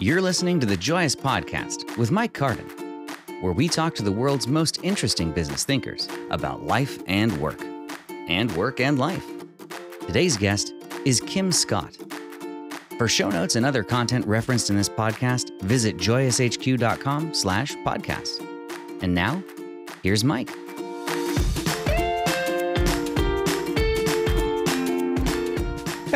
You're listening to the Joyous Podcast with Mike Carden, where we talk to the world's most interesting business thinkers about life and work, and work and life. Today's guest is Kim Scott. For show notes and other content referenced in this podcast, visit joyoushq.com slash podcast. And now, here's Mike.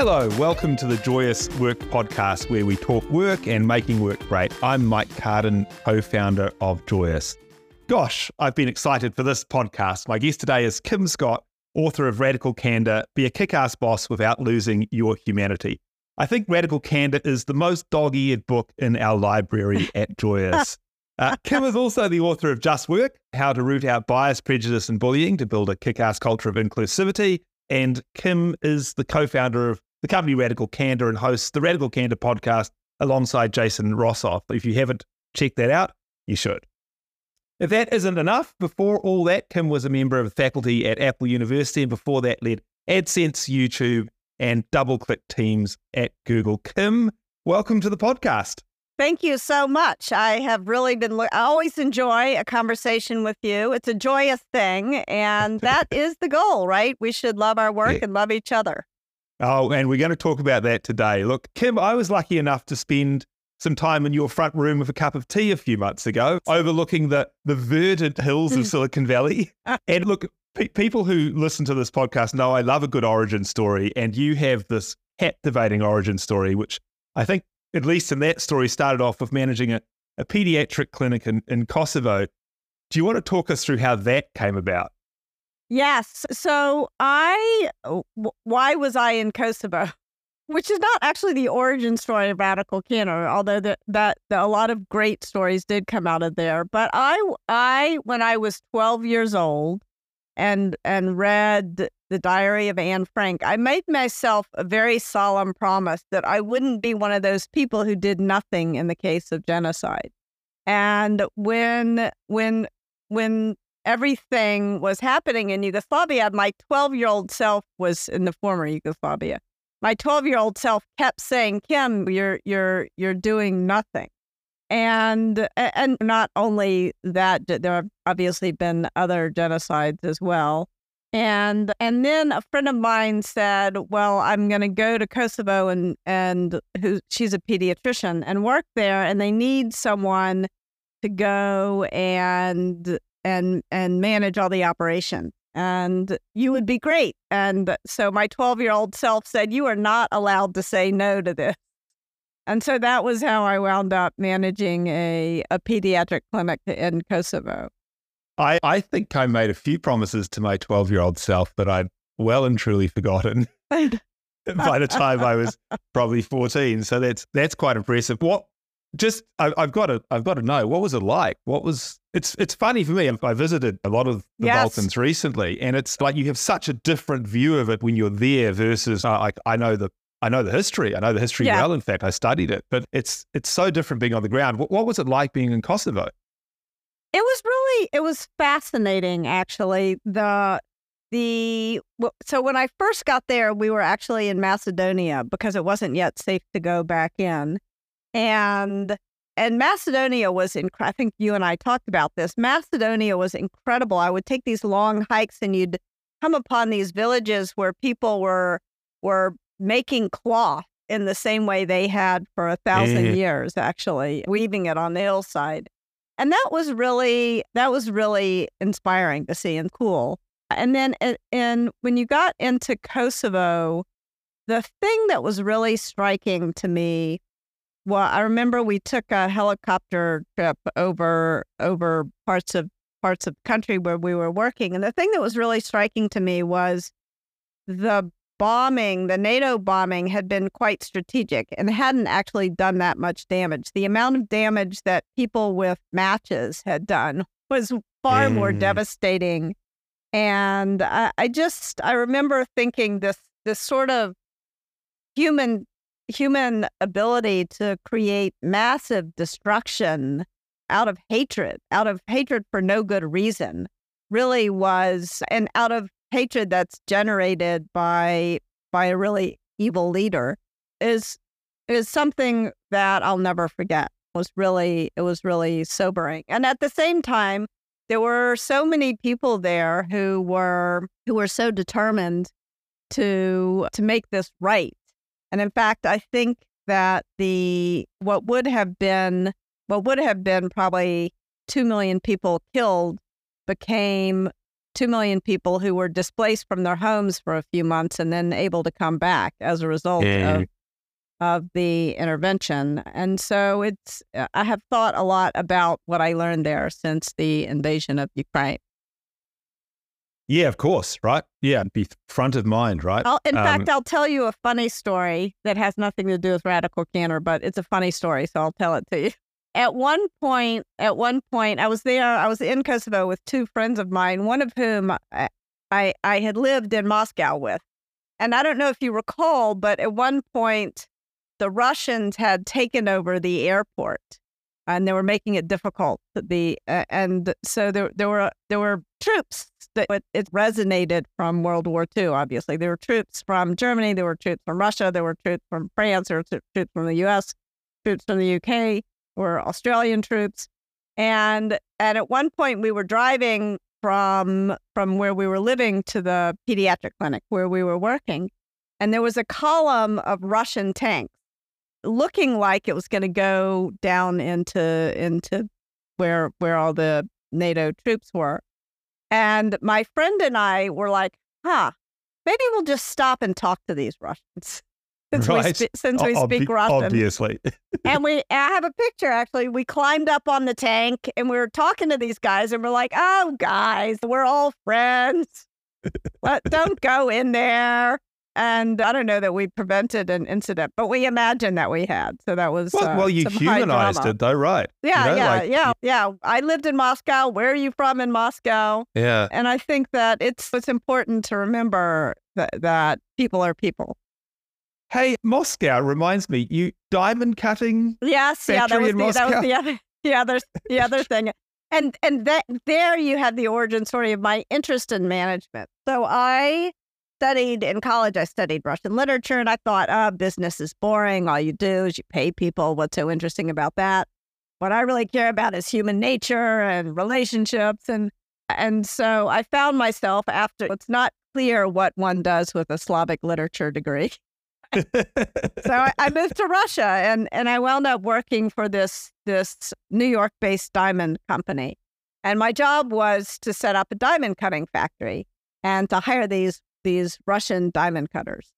Hello, welcome to the Joyous Work Podcast, where we talk work and making work great. I'm Mike Carden, co founder of Joyous. Gosh, I've been excited for this podcast. My guest today is Kim Scott, author of Radical Candor Be a Kick Ass Boss Without Losing Your Humanity. I think Radical Candor is the most dog eared book in our library at Joyous. Uh, Kim is also the author of Just Work How to Root Out Bias, Prejudice, and Bullying to Build a Kick Ass Culture of Inclusivity. And Kim is the co founder of the company Radical Candor and hosts the Radical Candor podcast alongside Jason Rosoff. If you haven't checked that out, you should. If that isn't enough, before all that, Kim was a member of the faculty at Apple University and before that led AdSense, YouTube, and DoubleClick teams at Google. Kim, welcome to the podcast. Thank you so much. I have really been, I always enjoy a conversation with you. It's a joyous thing, and that is the goal, right? We should love our work yeah. and love each other. Oh, and we're going to talk about that today. Look, Kim, I was lucky enough to spend some time in your front room with a cup of tea a few months ago, overlooking the, the verdant hills of hmm. Silicon Valley. Ah. and look, pe- people who listen to this podcast know I love a good origin story, and you have this captivating origin story, which I think, at least in that story, started off with managing a, a pediatric clinic in, in Kosovo. Do you want to talk us through how that came about? Yes. So I, uh, why was I in Kosovo? Which is not actually the origin story of Radical Candor, although the, that the, a lot of great stories did come out of there. But I, I, when I was 12 years old, and and read the Diary of Anne Frank, I made myself a very solemn promise that I wouldn't be one of those people who did nothing in the case of genocide. And when when when everything was happening in Yugoslavia, my 12 year old self was in the former Yugoslavia. My 12 year old self kept saying, Kim, you're, you're, you're doing nothing. And, and not only that, there have obviously been other genocides as well. And and then a friend of mine said, "Well, I'm going to go to Kosovo and and who she's a pediatrician and work there, and they need someone to go and and and manage all the operation and you would be great. And so my 12 year old self said you are not allowed to say no to this. And so that was how i wound up managing a, a pediatric clinic in kosovo. I, I think i made a few promises to my 12 year old self that i'd well and truly forgotten by the time i was probably 14 so that's that's quite impressive. What just I, have got to I've got to know what was it like? What was it's it's funny for me. I visited a lot of the yes. Balkans recently, and it's like you have such a different view of it when you're there versus uh, like I know the I know the history. I know the history yeah. well. In fact, I studied it, but it's it's so different being on the ground. What, what was it like being in Kosovo? It was really it was fascinating actually. The the so when I first got there, we were actually in Macedonia because it wasn't yet safe to go back in and and Macedonia was incredible. I think you and I talked about this. Macedonia was incredible. I would take these long hikes, and you'd come upon these villages where people were were making cloth in the same way they had for a thousand mm. years, actually weaving it on the hillside. And that was really that was really inspiring to see and cool. And then and when you got into Kosovo, the thing that was really striking to me well, I remember we took a helicopter trip over over parts of parts of the country where we were working, and the thing that was really striking to me was the bombing. The NATO bombing had been quite strategic and hadn't actually done that much damage. The amount of damage that people with matches had done was far mm. more devastating. And I, I just I remember thinking this this sort of human human ability to create massive destruction out of hatred, out of hatred for no good reason, really was, and out of hatred that's generated by by a really evil leader, is is something that I'll never forget. It was really it was really sobering. And at the same time, there were so many people there who were who were so determined to to make this right. And in fact, I think that the what would have been what would have been probably 2 million people killed became 2 million people who were displaced from their homes for a few months and then able to come back as a result of of the intervention. And so it's I have thought a lot about what I learned there since the invasion of Ukraine. Yeah, of course, right? Yeah, be front of mind, right? I'll, in Um, fact, I'll tell you a funny story that has nothing to do with radical candor, but it's a funny story, so I'll tell it to you. At one point, at one point, I was there. I was in Kosovo with two friends of mine, one of whom I I, I had lived in Moscow with, and I don't know if you recall, but at one point, the Russians had taken over the airport, and they were making it difficult to be. Uh, and so there there were there were troops that it resonated from World War II. Obviously, there were troops from Germany, there were troops from Russia, there were troops from France, there were troops from the U.S., troops from the UK, or Australian troops, and and at one point we were driving from from where we were living to the pediatric clinic where we were working, and there was a column of Russian tanks looking like it was going to go down into into where where all the NATO troops were. And my friend and I were like, huh, maybe we'll just stop and talk to these Russians. Since we, Right. spe- since we obvi- speak Russian. Obviously. And we I have a picture actually. We climbed up on the tank and we were talking to these guys and we're like, oh guys, we're all friends. But don't go in there. And I don't know that we prevented an incident, but we imagined that we had. So that was well, uh, well, you humanized it, though, right? Yeah, know, yeah, like- yeah, yeah. I lived in Moscow. Where are you from in Moscow? Yeah. And I think that it's it's important to remember that, that people are people. Hey, Moscow reminds me, you diamond cutting. Yes, yeah, that was the, that was the other the other the other thing. And and that there you had the origin story of my interest in management. So I studied in college. I studied Russian literature, and I thought, oh, business is boring. All you do is you pay people. What's so interesting about that? What I really care about is human nature and relationships, and and so I found myself after it's not clear what one does with a Slavic literature degree so I, I moved to Russia and and I wound up working for this this New York based diamond company. And my job was to set up a diamond cutting factory and to hire these these Russian diamond cutters.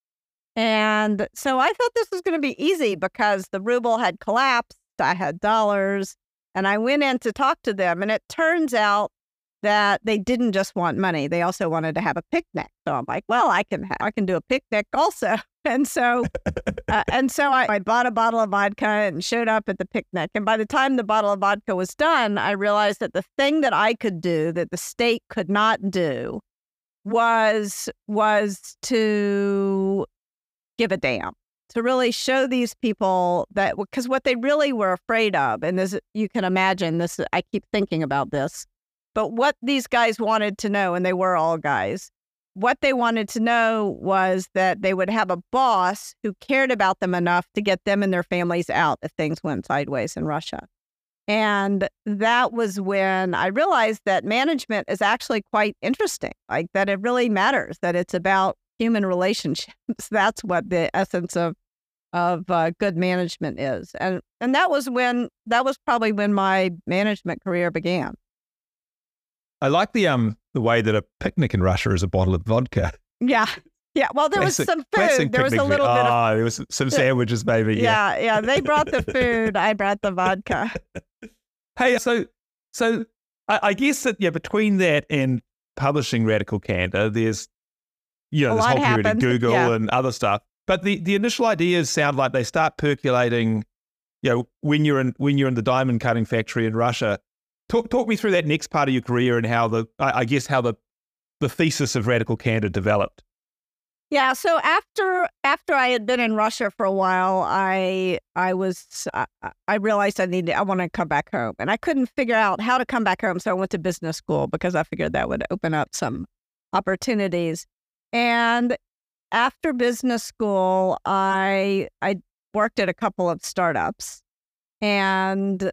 And so I thought this was going to be easy because the ruble had collapsed. I had dollars and I went in to talk to them and it turns out that they didn't just want money. They also wanted to have a picnic. So I'm like, well, I can ha- I can do a picnic also. And so uh, and so I, I bought a bottle of vodka and showed up at the picnic. And by the time the bottle of vodka was done, I realized that the thing that I could do that the state could not do was was to give a damn to really show these people that because what they really were afraid of and this you can imagine this i keep thinking about this but what these guys wanted to know and they were all guys what they wanted to know was that they would have a boss who cared about them enough to get them and their families out if things went sideways in russia and that was when I realized that management is actually quite interesting, like that it really matters, that it's about human relationships. That's what the essence of of uh, good management is. And and that was when that was probably when my management career began. I like the um the way that a picnic in Russia is a bottle of vodka. Yeah. Yeah. Well, there was some classic food. There was a little food. bit of Ah, there was some sandwiches, maybe. Yeah. yeah, yeah. They brought the food. I brought the vodka. Hey, so so I, I guess that yeah, between that and publishing Radical Candor, there's you know A this whole period of Google yeah. and other stuff. But the the initial ideas sound like they start percolating. You know, when you're in when you're in the diamond cutting factory in Russia. Talk talk me through that next part of your career and how the I, I guess how the the thesis of Radical Candor developed. Yeah, so after after I had been in Russia for a while, I I was I, I realized I needed I want to come back home, and I couldn't figure out how to come back home. So I went to business school because I figured that would open up some opportunities. And after business school, I I worked at a couple of startups, and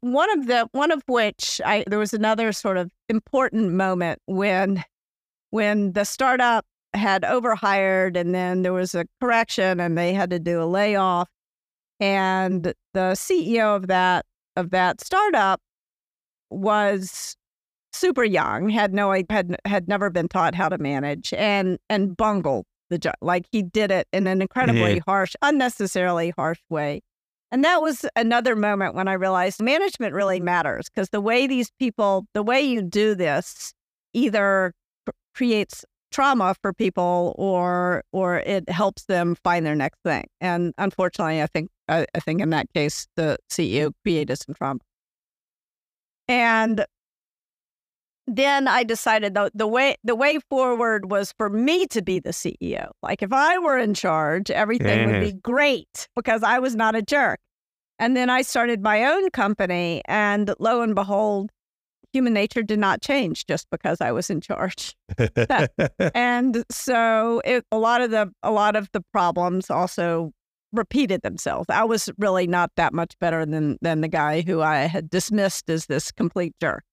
one of the one of which I there was another sort of important moment when when the startup had overhired and then there was a correction and they had to do a layoff and the CEO of that of that startup was super young had no had had never been taught how to manage and and bungled the job like he did it in an incredibly yeah. harsh unnecessarily harsh way and that was another moment when I realized management really matters because the way these people, the way you do this, either creates trauma for people or or it helps them find their next thing. And unfortunately, I think I, I think in that case, the CEO created some trauma. And then I decided the, the way the way forward was for me to be the CEO. Like if I were in charge, everything would be great because I was not a jerk. And then I started my own company, and lo and behold, human nature did not change just because I was in charge. and so it, a lot of the a lot of the problems also repeated themselves. I was really not that much better than than the guy who I had dismissed as this complete jerk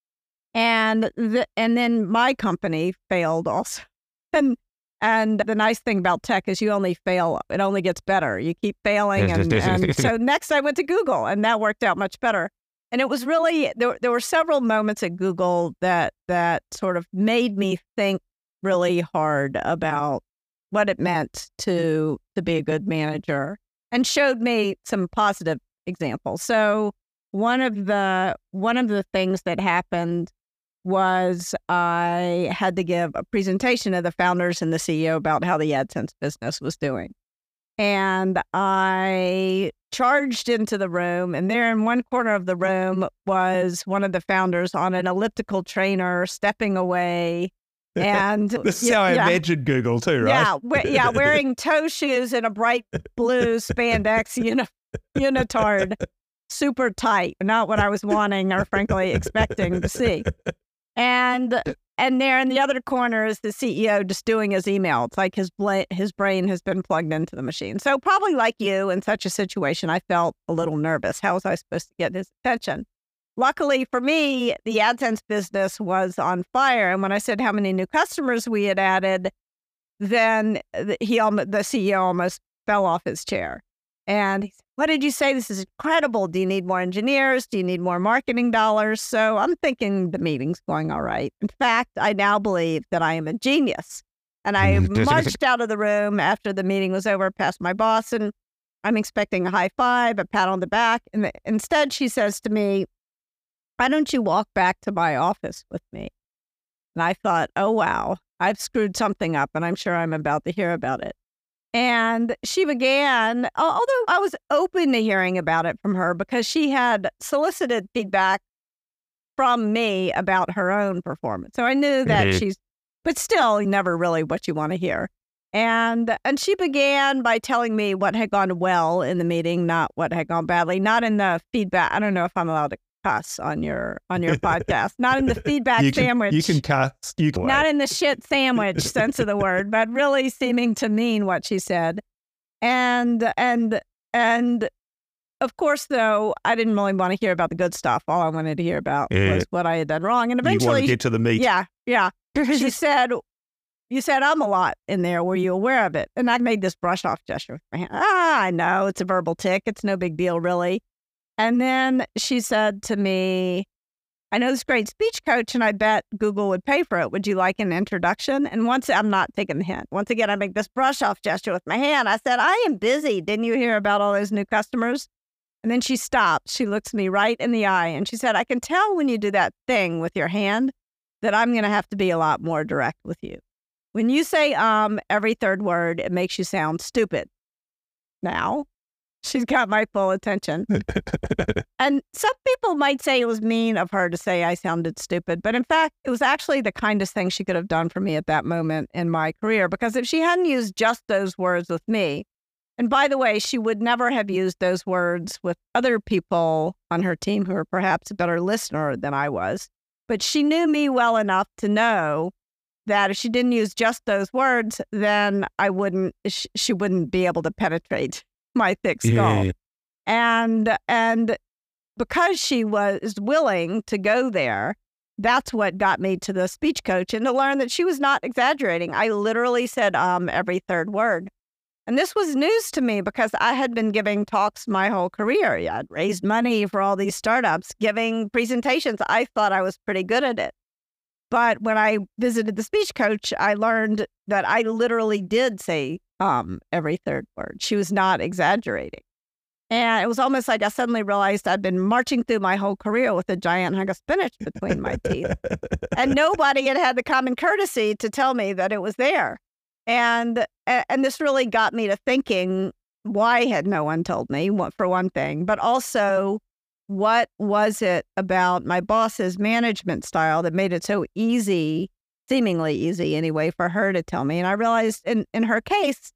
and the, and then my company failed also. And and the nice thing about tech is you only fail; it only gets better. You keep failing, and, and so next I went to Google, and that worked out much better. And it was really there. There were several moments at Google that that sort of made me think really hard about what it meant to to be a good manager, and showed me some positive examples. So one of the one of the things that happened was I had to give a presentation to the founders and the CEO about how the AdSense business was doing. And I charged into the room, and there in one corner of the room was one of the founders on an elliptical trainer stepping away. And this is how I imagined Google too, right? Yeah, we, yeah, wearing toe shoes and a bright blue spandex uni- unitard, super tight. Not what I was wanting or frankly expecting to see and and there in the other corner is the CEO just doing his email. It's like his bla- his brain has been plugged into the machine. So probably like you in such a situation, I felt a little nervous. How was I supposed to get his attention? Luckily for me, the AdSense business was on fire, and when I said how many new customers we had added, then he the CEO almost fell off his chair. And he said, What did you say? This is incredible. Do you need more engineers? Do you need more marketing dollars? So I'm thinking the meeting's going all right. In fact, I now believe that I am a genius. And I marched out of the room after the meeting was over, past my boss, and I'm expecting a high five, a pat on the back. And instead, she says to me, Why don't you walk back to my office with me? And I thought, Oh, wow, I've screwed something up, and I'm sure I'm about to hear about it. And she began, although I was open to hearing about it from her because she had solicited feedback from me about her own performance. So I knew that mm-hmm. she's, but still never really what you want to hear. And and she began by telling me what had gone well in the meeting, not what had gone badly, not in the feedback. I don't know if I'm allowed to cuss on your on your podcast. Not in the feedback you can, sandwich. You can cuss. You can. Not in the shit sandwich sense of the word, but really seeming to mean what she said. And and and of course, though, I didn't really want to hear about the good stuff. All I wanted to hear about yeah. was what I had done wrong. And eventually, you want to get to the meat. Yeah, yeah. she said, "You said I'm a lot in there. Were you aware of it?" And I made this brush off gesture with my hand. Ah, I know it's a verbal tic. It's no big deal, really. And then she said to me, I know this great speech coach, and I bet Google would pay for it. Would you like an introduction? And once I'm not taking the hint. Once again, I make this brush off gesture with my hand. I said, I am busy. Didn't you hear about all those new customers? And then she stopped. She looks me right in the eye and she said, I can tell when you do that thing with your hand that I'm going to have to be a lot more direct with you. When you say um every third word, it makes you sound stupid. Now, She's got my full attention. and some people might say it was mean of her to say I sounded stupid, but in fact, it was actually the kindest thing she could have done for me at that moment in my career because if she hadn't used just those words with me, and by the way, she would never have used those words with other people on her team who were perhaps a better listener than I was. But she knew me well enough to know that if she didn't use just those words, then I wouldn't, she wouldn't be able to penetrate my thick skull. Yeah. And and because she was willing to go there, that's what got me to the speech coach and to learn that she was not exaggerating. I literally said um every third word. And this was news to me because I had been giving talks my whole career. I'd raised money for all these startups, giving presentations. I thought I was pretty good at it. But when I visited the speech coach, I learned that I literally did say um every third word. She was not exaggerating. And it was almost like I suddenly realized I'd been marching through my whole career with a giant hunk of spinach between my teeth. And nobody had had the common courtesy to tell me that it was there. And and this really got me to thinking why had no one told me for one thing, but also what was it about my boss's management style that made it so easy, seemingly easy anyway, for her to tell me? And I realized in, in her case,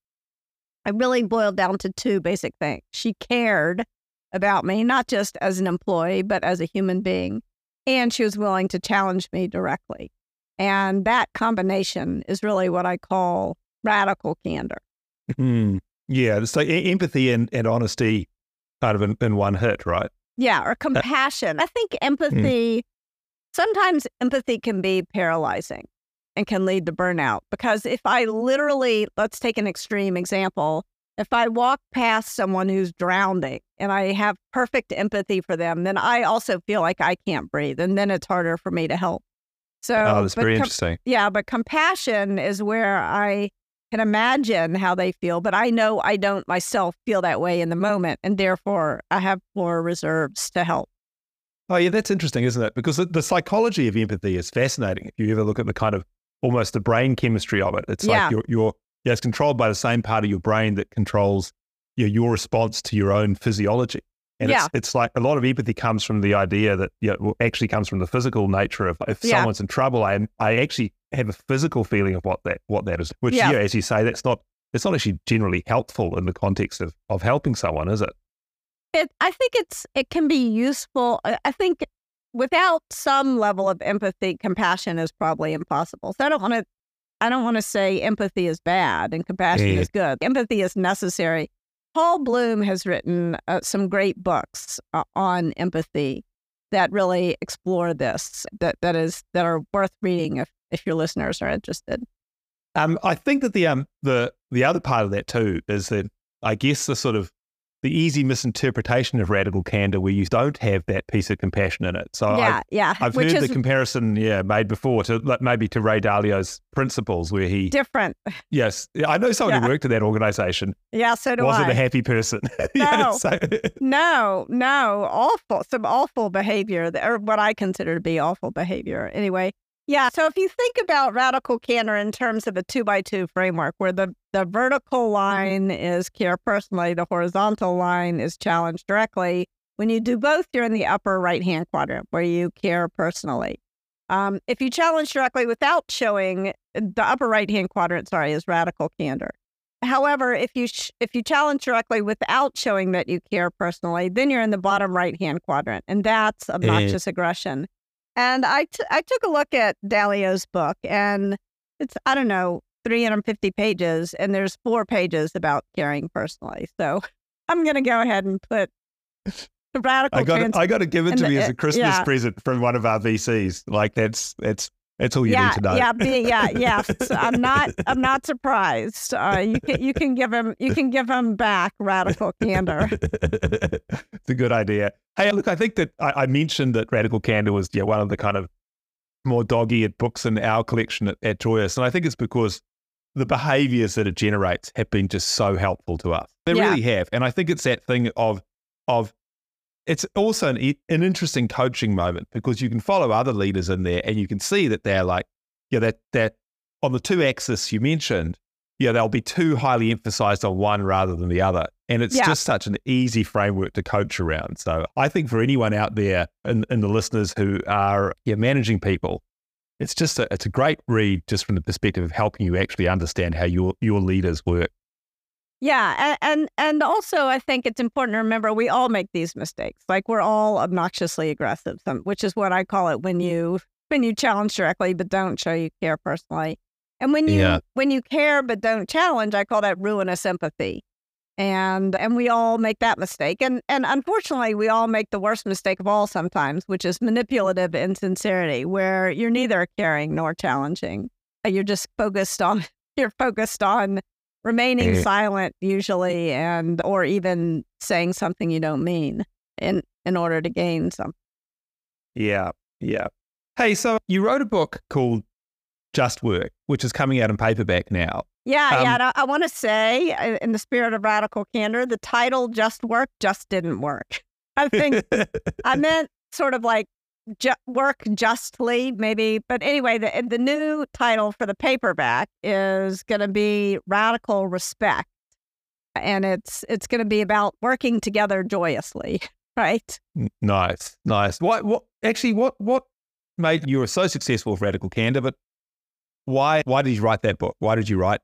I really boiled down to two basic things. She cared about me, not just as an employee, but as a human being. And she was willing to challenge me directly. And that combination is really what I call radical candor. Mm, yeah, so empathy and, and honesty kind of in, in one hit, right? Yeah, or uh compassion. I think mm. empathy, mm. sometimes empathy can be paralyzing and can lead to burnout because if I literally, let's take an extreme example, if I walk past someone who's drowning and I have perfect empathy for them, then I also feel like I can't breathe and then it's harder for me to help. So, oh, that's very com- interesting. Yeah, but compassion is where I can imagine how they feel, but I know I don't myself feel that way in the mm-hmm. moment. And therefore, I have more reserves to help. Oh, yeah, that's interesting, isn't it? Because the psychology of empathy is fascinating. If you ever look at the kind of almost the brain chemistry of it, it's yeah. like you're, you're yeah, it's controlled by the same part of your brain that controls your, your response to your own physiology. And yeah. it's, it's like a lot of empathy comes from the idea that you know, actually comes from the physical nature of if yeah. someone's in trouble, I I actually have a physical feeling of what that what that is. Which yeah, as you say, that's not it's not actually generally helpful in the context of of helping someone, is it? It I think it's it can be useful. I think without some level of empathy, compassion is probably impossible. So I don't want to I don't want to say empathy is bad and compassion yeah. is eh. good. Empathy is necessary Paul Bloom has written uh, some great books uh, on empathy that really explore this. That that is that are worth reading if if your listeners are interested. Um, I think that the um the the other part of that too is that I guess the sort of the easy misinterpretation of radical candor where you don't have that piece of compassion in it. So yeah, I've, yeah. I've Which heard is, the comparison, yeah, made before to maybe to Ray Dalio's principles, where he different. Yes, I know someone yeah. who worked at that organization. Yeah, so do wasn't I. a happy person. No, yeah, so. no, no, awful, some awful behavior, or what I consider to be awful behavior. Anyway, yeah. So if you think about radical candor in terms of a two by two framework, where the, the vertical mm-hmm. line is care personally, the horizontal line is challenge directly. When you do both, you're in the upper right hand quadrant where you care personally. Um, if you challenge directly without showing the upper right hand quadrant, sorry, is radical candor. However, if you sh- if you challenge directly without showing that you care personally, then you're in the bottom right hand quadrant, and that's eh. obnoxious aggression. And I, t- I took a look at Dalio's book, and it's, I don't know, 350 pages, and there's four pages about caring personally. So I'm going to go ahead and put the radical. I got trans- I got to give it to me as a uh, Christmas yeah. present from one of our VCs. Like that's that's that's all you yeah, need to know. Yeah, be, yeah, yeah. So I'm not. I'm not surprised. Uh, you can you can give him you can give him back radical candor. it's a good idea. Hey, look, I think that I, I, mentioned that radical candor was yeah one of the kind of more dog-eared books in our collection at, at Joyous, and I think it's because the behaviors that it generates have been just so helpful to us. They yeah. really have, and I think it's that thing of of it's also an, an interesting coaching moment because you can follow other leaders in there and you can see that they're like, yeah, that that on the two axis you mentioned, yeah, they'll be too highly emphasized on one rather than the other. And it's yeah. just such an easy framework to coach around. So I think for anyone out there and, and the listeners who are yeah, managing people, it's just a, it's a great read just from the perspective of helping you actually understand how your your leaders work. Yeah, and, and and also I think it's important to remember we all make these mistakes. Like we're all obnoxiously aggressive, which is what I call it when mm. you when you challenge directly but don't show you care personally. And when you yeah. when you care but don't challenge, I call that ruinous empathy. And and we all make that mistake. And and unfortunately we all make the worst mistake of all sometimes, which is manipulative insincerity, where you're neither caring nor challenging. You're just focused on you're focused on remaining Yeah. silent usually and or even saying something you don't mean in in order to gain something. Yeah, yeah. Hey, so you wrote a book called Just Work, which is coming out in paperback now. Yeah, Um, yeah. I, I want to say, uh, in the spirit of radical candor, the title "Just Work" just didn't work. I think I meant sort of like ju- work justly, maybe. But anyway, the the new title for the paperback is going to be "Radical Respect," and it's it's going to be about working together joyously, right? Nice, nice. What? What? Actually, what? What made you were so successful with Radical Candor? But why? Why did you write that book? Why did you write?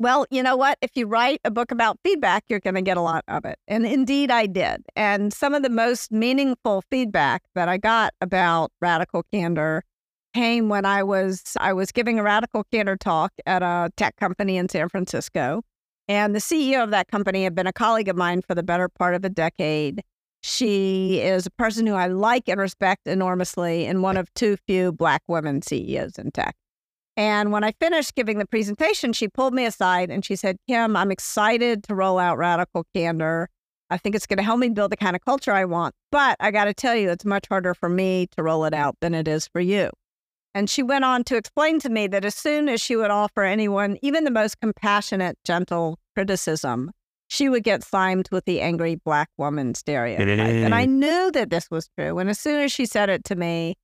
Well, you know what? If you write a book about feedback, you're going to get a lot of it. And indeed, I did. And some of the most meaningful feedback that I got about radical candor came when I was I was giving a radical candor talk at a tech company in San Francisco. And the CEO of that company had been a colleague of mine for the better part of a decade. She is a person who I like and respect enormously, and one of too few Black women CEOs in tech. And when I finished giving the presentation, she pulled me aside and she said, Kim, I'm excited to roll out Radical Candor. I think it's going to help me build the kind of culture I want. But I got to tell you, it's much harder for me to roll it out than it is for you. And she went on to explain to me that as soon as she would offer anyone, even the most compassionate, gentle criticism, she would get slimed with the angry black woman stereotype. and I knew that this was true. And as soon as she said it to me,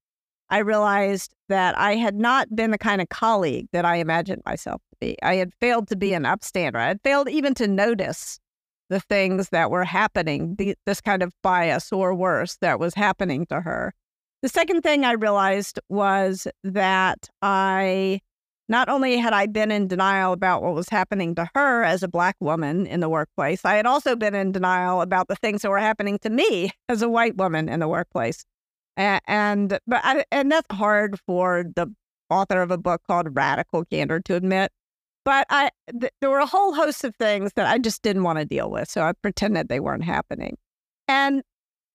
I realized that I had not been the kind of colleague that I imagined myself to be. I had failed to be an upstander. I had failed even to notice the things that were happening, the, this kind of bias or worse that was happening to her. The second thing I realized was that I not only had I been in denial about what was happening to her as a Black woman in the workplace, I had also been in denial about the things that were happening to me as a white woman in the workplace. And but I, and that's hard for the author of a book called Radical Candor to admit. But I th- there were a whole host of things that I just didn't want to deal with, so I pretended they weren't happening. And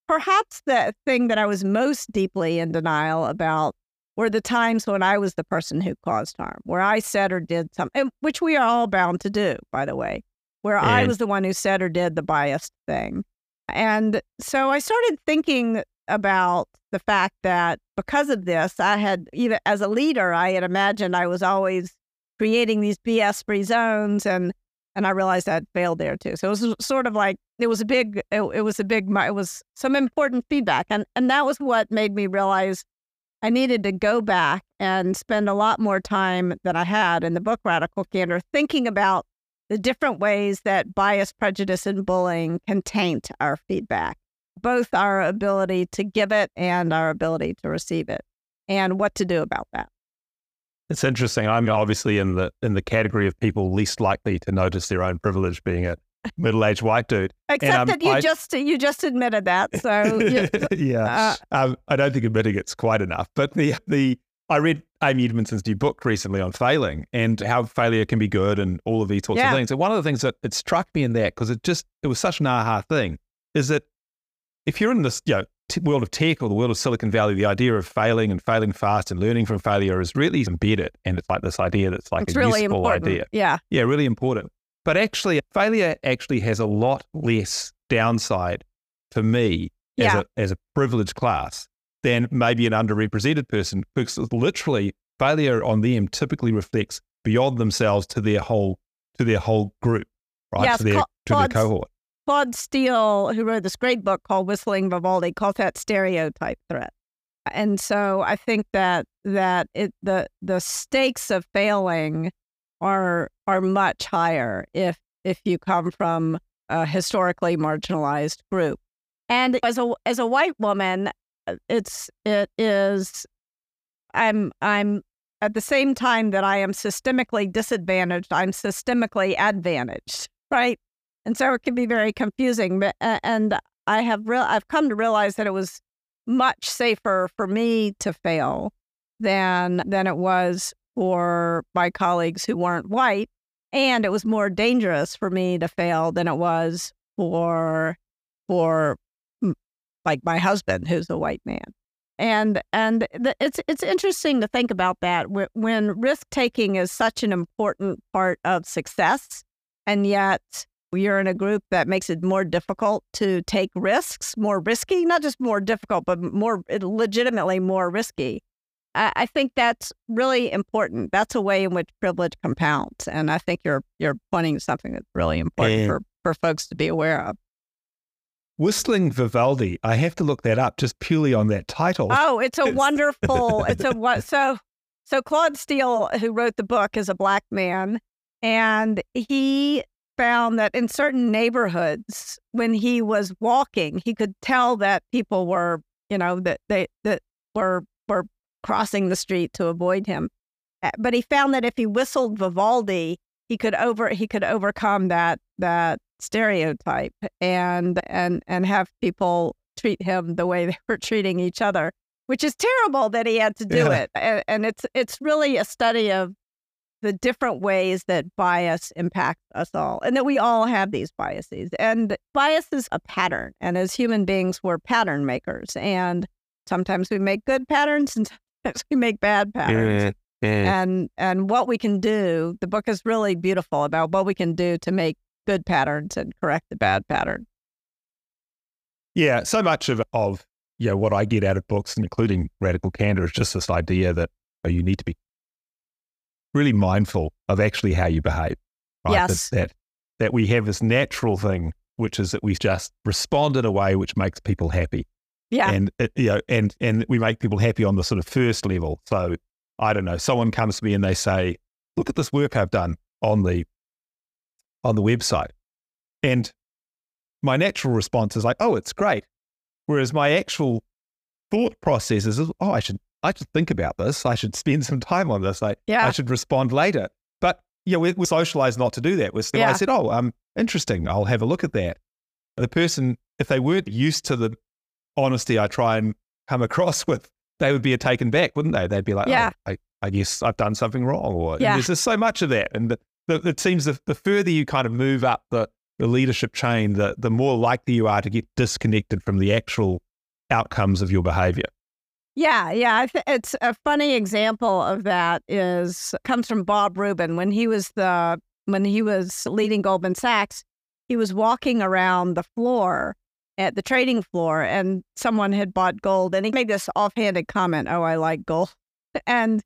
perhaps the thing that I was most deeply in denial about were the times when I was the person who caused harm, where I said or did something, which we are all bound to do, by the way, where I mm-hmm. was the one who said or did the biased thing. And so I started thinking about the fact that because of this, I had, even as a leader, I had imagined I was always creating these BS free zones and and I realized I had failed there too. So it was sort of like it was a big it, it was a big it was some important feedback and and that was what made me realize I needed to go back and spend a lot more time than I had in the book Radical Candor thinking about the different ways that bias, prejudice, and bullying can taint our feedback, both our ability to give it and our ability to receive it, and what to do about that. it's interesting. I'm obviously in the in the category of people least likely to notice their own privilege, being a middle-aged white dude. Except um, that you I- just you just admitted that, so you, yeah, uh, um, I don't think admitting it's quite enough. But the the I read Amy Edmondson's new book recently on failing and how failure can be good and all of these sorts Yeah. of things. And one of the things that it struck me in that because it just it was such an aha thing is that if you're in this you know t- world of tech or the world of Silicon Valley, the idea of failing and failing fast and learning from failure is really embedded, and it's like this idea that's like it's a really useful important. idea. Yeah, Yeah, really important. But actually, failure actually has a lot less downside for me Yeah. as, a, as a privileged class than maybe an underrepresented person because literally failure on them typically reflects beyond themselves to their whole to their whole group, right? Yes, to their to their cohort. Claude Steele, who wrote this great book called Whistling Vivaldi, calls that stereotype threat. And so I think that that it the the stakes of failing are are much higher if if you come from a historically marginalized group. And as a as a white woman, it's it is I'm I'm at the same time that I am systemically disadvantaged, I'm systemically advantaged, right? And so it can be very confusing. But and I have real I've come to realize that it was much safer for me to fail than than it was for my colleagues who weren't white and it was more dangerous for me to fail than it was for for like my husband, who's a white man. And and the, it's it's interesting to think about that when risk taking is such an important part of success, and yet you're in a group that makes it more difficult to take risks, more risky, not just more difficult, but more legitimately more risky. I, I think that's really important. That's a way in which privilege compounds, and I think you're you're pointing to something that's really important for for folks to be aware of. Whistling Vivaldi. I have to look that up just purely on that title. Oh, it's a wonderful. it's a what? So, so Claude Steele, who wrote the book, is a black man, and he found that in certain neighborhoods, when he was walking, he could tell that people were, you know, that they that were were crossing the street to avoid him. But he found that if he whistled Vivaldi, he could over he could overcome that that stereotype and and and have people treat him the way they were treating each other, which is terrible that he had to do yeah. it. And, and it's it's really a study of the different ways that bias impacts us all and that we all have these biases. And bias is a pattern. And as human beings, we're pattern makers. And sometimes we make good patterns and sometimes we make bad patterns. And and what we can do, the book is really beautiful about what we can do to make good patterns and correct the bad pattern. Yeah, so much of of you know, what I get out of books, including Radical Candor, is just this idea that you need to be really mindful of actually how you behave. Right? Yes. That, that, that we have this natural thing, which is that we just respond in a way which makes people happy. Yeah. And it, you know, and and we make people happy on the sort of first level. So I don't know, someone comes to me and they say, "Look at this work I've done on the on the website," and my natural response is like, "Oh, it's great," whereas my actual thought process is, "Oh, I should I should think about this. I should spend some time on this. I yeah. I should respond later." But yeah, we're, we're socialized not to do that. We're still, yeah. I said, "Oh, um, interesting. I'll have a look at that." The person, if they weren't used to the honesty I try and come across with they would be taken back, wouldn't they? They'd be like, yeah. Oh, I, I, guess I've done something wrong. Or yeah. there's just so much of that. And the, the, it seems the, the further you kind of move up the, the leadership chain, the, the more likely you are to get disconnected from the actual outcomes of your behavior. Yeah, yeah. It's a funny example of that is comes from Bob Rubin when he was the when he was leading Goldman Sachs. He was walking around the floor at the trading floor and someone had bought gold and he made this offhanded comment, "Oh, I like gold." And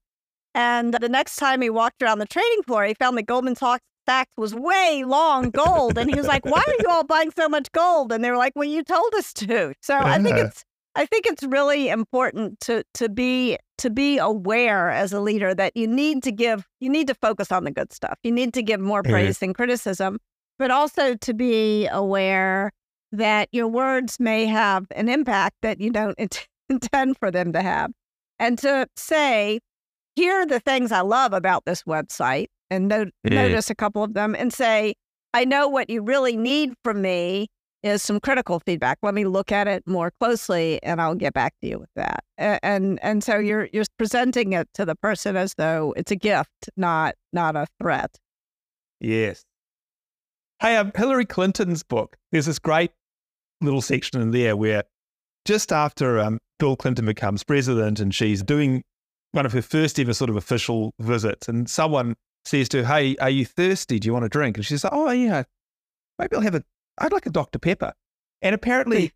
and the next time he walked around the trading floor, he found that Goldman Sachs was way long gold and he was like, "Why are you all buying so much gold?" And they were like, "Well, you told us to." So I think it's I think it's really important to to be to be aware as a leader that you need to give you need to focus on the good stuff. You need to give more praise mm-hmm. than criticism, but also to be aware that your words may have an impact that you don't intend for them to have. And to say, here are the things I love about this website, and no- mm. notice a couple of them, and say, I know what you really need from me is some critical feedback. Let me look at it more closely, and I'll get back to you with that. And and so you're you're presenting it to the person as though it's a gift, not not a threat. Yes. Hey, um, Hillary Clinton's book. There's this great little section in there where just after um, Bill Clinton becomes president and she's doing one of her first ever sort of official visits, and someone says to her, "Hey, are you thirsty? Do you want a drink?" And she's like, "Oh yeah, maybe I'll have a. I'd like a Dr Pepper." And apparently,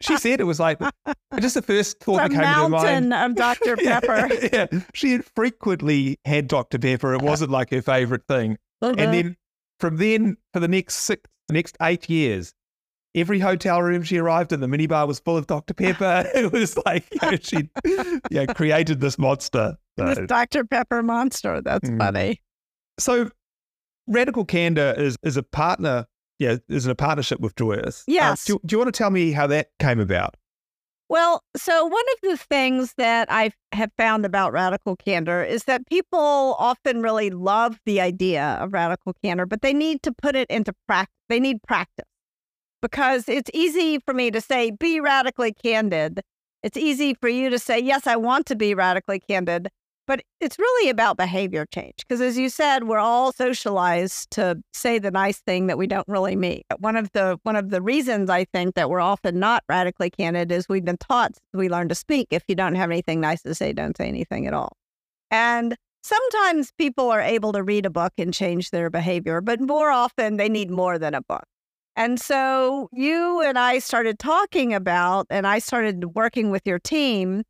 she said it was like just the first thought that came to her mind. of Dr Pepper. yeah, yeah, she had frequently had Dr Pepper. It wasn't like her favorite thing. Uh-huh. And then from then for the next six, the next eight years, every hotel room she arrived in, the minibar was full of Dr. Pepper. it was like you know, she yeah, created this monster. So. This Dr. Pepper monster. That's mm. funny. So Radical Candor is is a partner, yeah, is in a partnership with Joyous. Uh, yes. Uh, do, do you want to tell me how that came about? Well, so one of the things that I have found about radical candor is that people often really love the idea of radical candor, but they need to put it into practice. They need practice because it's easy for me to say, be radically candid. It's easy for you to say, yes, I want to be radically candid. But it's really about behavior change because as you said we're all socialized to say the nice thing that we don't really mean. One of the one of the reasons i think that we're often not radically candid is we've been taught we learn to speak if you don't have anything nice to say don't say anything at all. And sometimes people are able to read a book and change their behavior but more often they need more than a book. And so you and I started talking about, and I started working with your team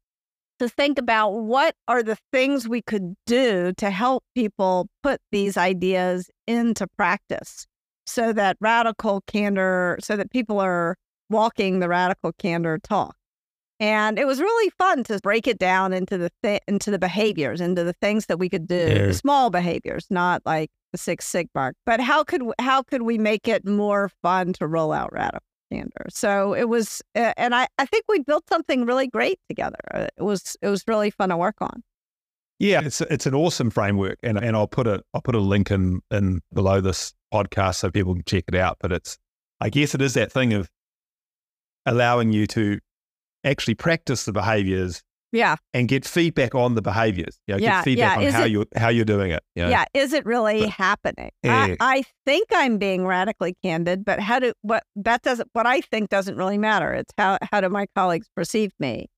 to think about what are the things we could do to help people put these ideas into practice so that radical candor, so that people are walking the radical candor talk. And it was really fun to break it down into the th- into the behaviors, into the things that we could do, yeah. small behaviors, not like the Six Sigma. But how could how could we make it more fun to roll out radical candor? So it was, and I I think we built something really great together. Uh, it was it was really fun to work on. Yeah, it's it's an awesome framework, and and I'll put a I'll put a link in in below this podcast so people can check it out. But it's I guess it is that thing of allowing you to actually practice the behaviors yeah. And get feedback on the behaviors you know, yeah, get feedback yeah. on is how it, you how you're doing it you know? yeah is it really but, happening? I, eh. I think i'm being radically candid but how do what that doesn't what i think doesn't really matter. It's how how do my colleagues perceive me?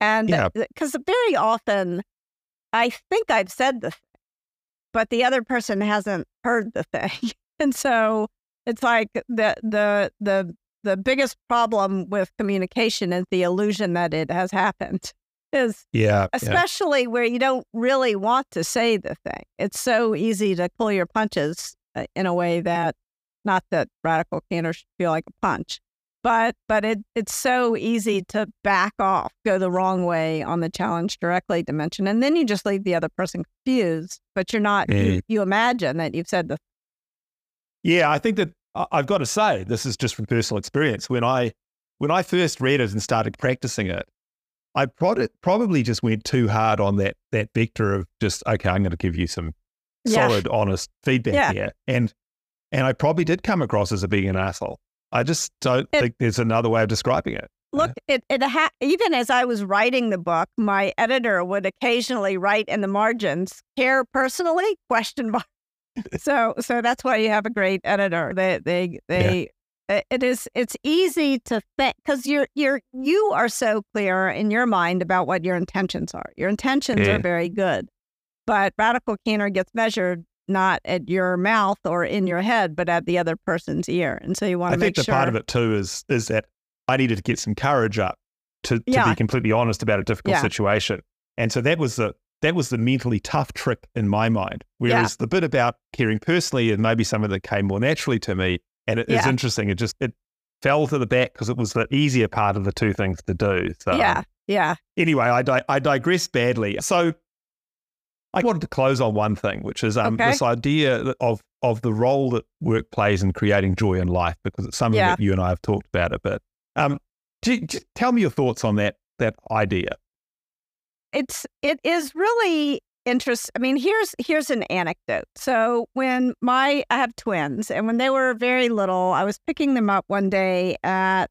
And because yeah. very often i think i've said the thing but the other person hasn't heard the thing. And so it's like the the the the biggest problem with communication is the illusion that it has happened is yeah especially yeah. where you don't really want to say the thing it's so easy to pull your punches uh, in a way that not that radical candor should feel like a punch but but it it's so easy to back off go the wrong way on the challenge directly dimension and then you just leave the other person confused but you're not mm. you, you imagine that you've said the yeah i think that i've got to say this is just from personal experience when i when i first read it and started practicing it I probably just went too hard on that that vector of just okay, I'm going to give you some yeah. solid, honest feedback yeah. here, and and I probably did come across as a being an asshole. I just don't it, think there's another way of describing it. Look, it, it ha- even as I was writing the book, my editor would occasionally write in the margins, "Care personally?" question mark. so so that's why you have a great editor. They they they Uh, it is it's easy to think because you're you're you are so clear in your mind about what your intentions are your intentions yeah. are very good but radical candor gets measured not at your mouth or in your head but at the other person's ear and so you want to make sure I think the part of it too is is that i needed to get some courage up to, to yeah. be completely honest about a difficult yeah. situation and so that was the that was the mentally tough trick in my mind whereas the bit about caring personally and maybe some of that came more naturally to me and it, yeah. it's interesting. It just it fell to the back because it was the easier part of the two things to do. So yeah, yeah. Anyway, I di- I digress badly. So I wanted to close on one thing, which is um, okay. this idea of of the role that work plays in creating joy in life, because it's something yeah. that you and I have talked about a bit. Um, tell me your thoughts on that that idea. It's it is really interest i mean here's here's an anecdote so when my i have twins and when they were very little i was picking them up one day at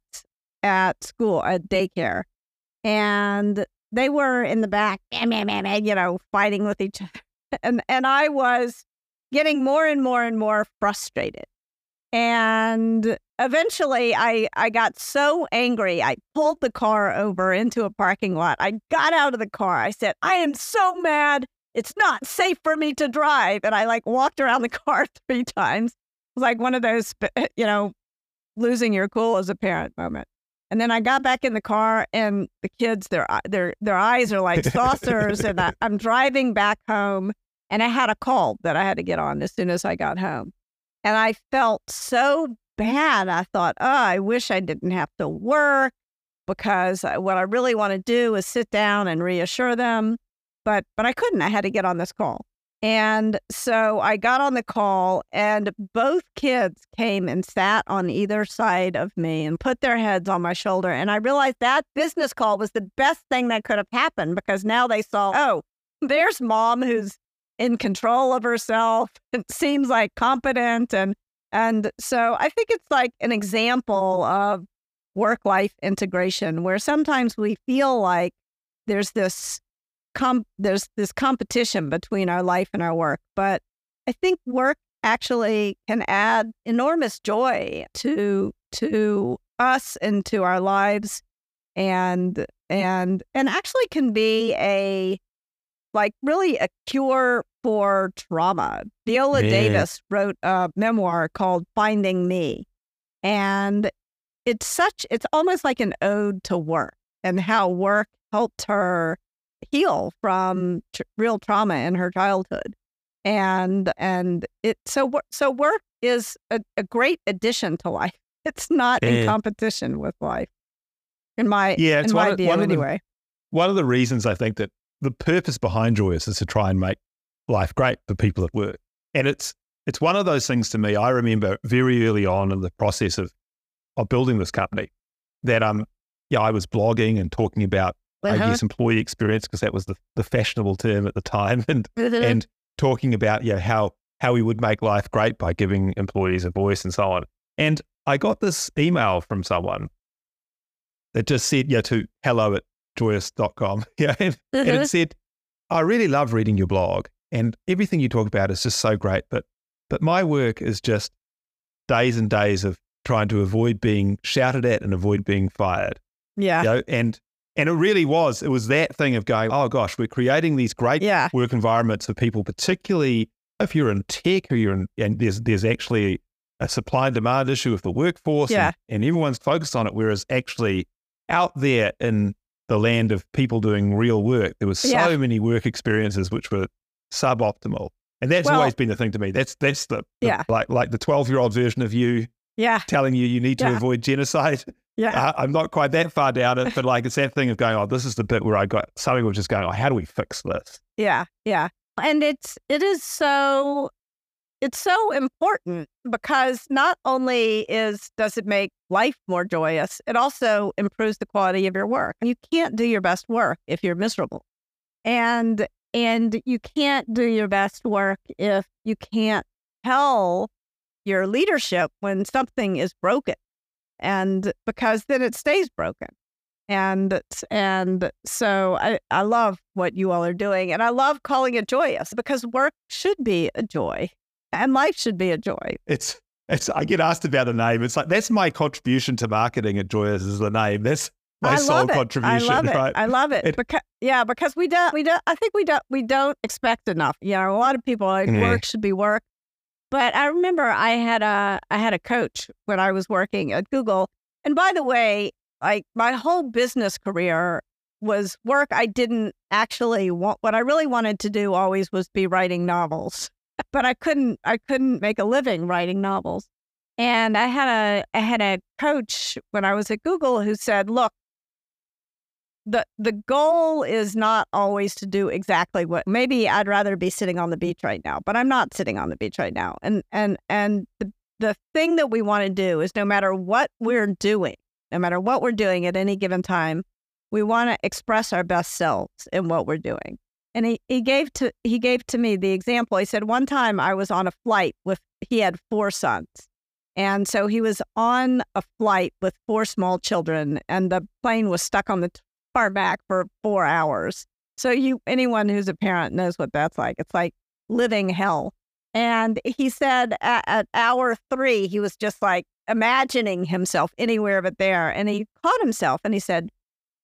at school at daycare and they were in the back you know fighting with each other and and i was getting more and more and more frustrated and eventually I, I got so angry. I pulled the car over into a parking lot. I got out of the car. I said, I am so mad it's not safe for me to drive. And I like walked around the car three times. It was like one of those, eh, you know, losing your cool as a parent moment. And then I got back in the car, and the kids, their their their eyes are like saucers. and I, I'm driving back home, and I had a call that I had to get on as soon as I got home, and I felt so bad. I thought, oh, I wish I didn't have to work because uh, what I really want to do is sit down and reassure them but but I couldn't. I had to get on this call. And so I got on the call, and both kids came and sat on either side of me and put their heads on my shoulder. And I realized that business call was the best thing that could have happened because now they saw, oh, there's mom who's in control of herself and seems like competent. And and so I think it's like an example of work life integration where sometimes we feel like there's this com- there's this competition between our life and our work, but I think work actually can add enormous joy to to us and to our lives and and and actually can be a like really a cure for trauma. Viola Yeah. Davis wrote a memoir called Finding Me. And it's such it's almost like an ode to work and how work helped her heal from tr- real trauma in her childhood. And and it so so work is a, a great addition to life. It's not in competition with life. In my Yeah, it's in one my of- view one of the- anyway. One of the reasons I think that the purpose behind Joyous is to try and make life great for people at work. And it's it's one of those things to me. I remember very early on in the process of of building this company that um yeah, I was blogging and talking about I Uh-huh. guess employee experience because that was the, the fashionable term at the time and Mhm. and talking about yeah how how we would make life great by giving employees a voice and so on. And I got this email from someone that just said yeah to hello at joyous.com. Yeah. And, and Mhm. it said, I really love reading your blog and everything you talk about is just so great. But but my work is just days and days of trying to avoid being shouted at and avoid being fired. yeah. You know? And and it really was. It was that thing of going, oh gosh, we're creating these great Yeah. work environments for people, particularly if you're in tech or you're in, and there's there's actually a supply and demand issue with the workforce, Yeah. and, and everyone's focused on it. Whereas actually out there in the land of people doing real work, there was so Yeah. many work experiences which were suboptimal, and that's Well- always been the thing to me. That's that's the, the- Yeah. like like the twelve year old version of you Yeah. telling you you need to Yeah. avoid genocide. Yeah. Uh, I'm not quite that far down it, but like it's that thing of going, oh, this is the bit where I got something which is going, oh, how do we fix this? Yeah, yeah. And it's it is so it's so important because not only is does it make life more joyous, it also improves the quality of your work. You can't do your best work if you're miserable. And and you can't do your best work if you can't tell your leadership when something is broken. And because then it stays broken and and so I, I love what you all are doing and i love calling it joyous because work should be a joy and life should be a joy It's it's I get asked about a name. It's like that's my contribution to marketing at Joyous is the name. That's my I sole contribution, I love it. I love it. It- because yeah, because we don't we don't I think we don't we don't expect enough. You know, a lot of people are like Mhm. work should be work. But I remember I had a I had a coach when I was working at Google. And by the way, like my whole business career was work I didn't actually want what I really wanted to do always was be writing novels. But I couldn't I couldn't make a living writing novels. And I had a I had a coach when I was at Google who said, "Look, the the goal is not always to do exactly what maybe I'd rather be sitting on the beach right now, but I'm not sitting on the beach right now. And and and the the thing that we want to do is no matter what we're doing, no matter what we're doing at any given time, we want to express our best selves in what we're doing. And he, he gave to he gave to me the example. He said one time I was on a flight with he had four sons. And so he was on a flight with four small children and the plane was stuck on the t- back for 4 hours. So you anyone who's a parent knows what that's like. It's like living hell. And he said at, at hour 3 he was just like imagining himself anywhere but there and he caught himself and he said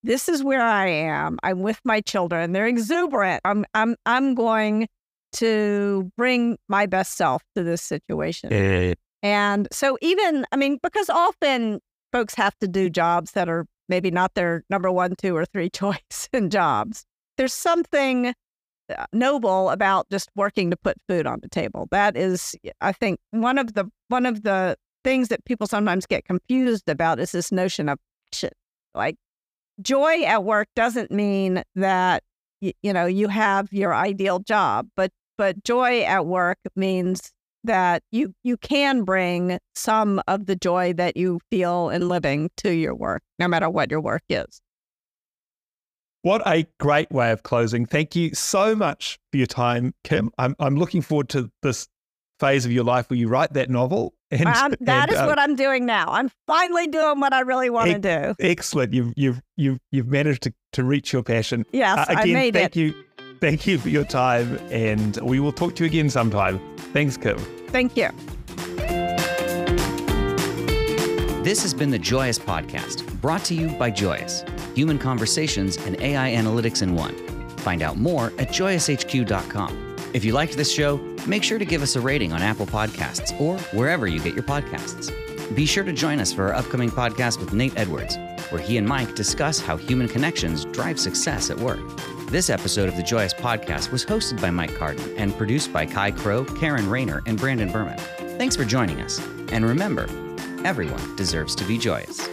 this is where I am. I'm with my children. They're exuberant. I'm I'm I'm going to bring my best self to this situation. Yeah. And so even I mean because often folks have to do jobs that are maybe not their number 1, 2 or 3 choice in jobs. There's something uh, noble about just working to put food on the table. That is I think one of the one of the things that people sometimes get confused about is this notion of. Like joy at work doesn't mean that you know you have your ideal job but but joy at work means that you you can bring some of the joy that you feel in living to your work no matter what your work is What a great way of closing. Thank you so much for your time, Kim. I'm, I'm looking forward to this phase of your life where you write that novel. And, um, that and, is uh, what I'm doing now. I'm finally doing what I really want to do. Excellent. You've you've you've you've managed to, to reach your passion. Yes, uh, again, I made thank it. you. Thank you for your time and we will talk to you again sometime. Thanks, Kim. Thank you. This has been the Joyous Podcast, brought to you by Joyous, human conversations and AI analytics in one. Find out more at joyoushq.com. If you liked this show, make sure to give us a rating on Apple Podcasts or wherever you get your podcasts. Be sure to join us for our upcoming podcast with Nate Edwards, where he and Mike discuss how human connections drive success at work. This episode of the Joyous Podcast was hosted by Mike Carden and produced by Kai Crow, Karen Rayner, and Brandon Berman. Thanks for joining us. And remember, Everyone deserves to be joyous.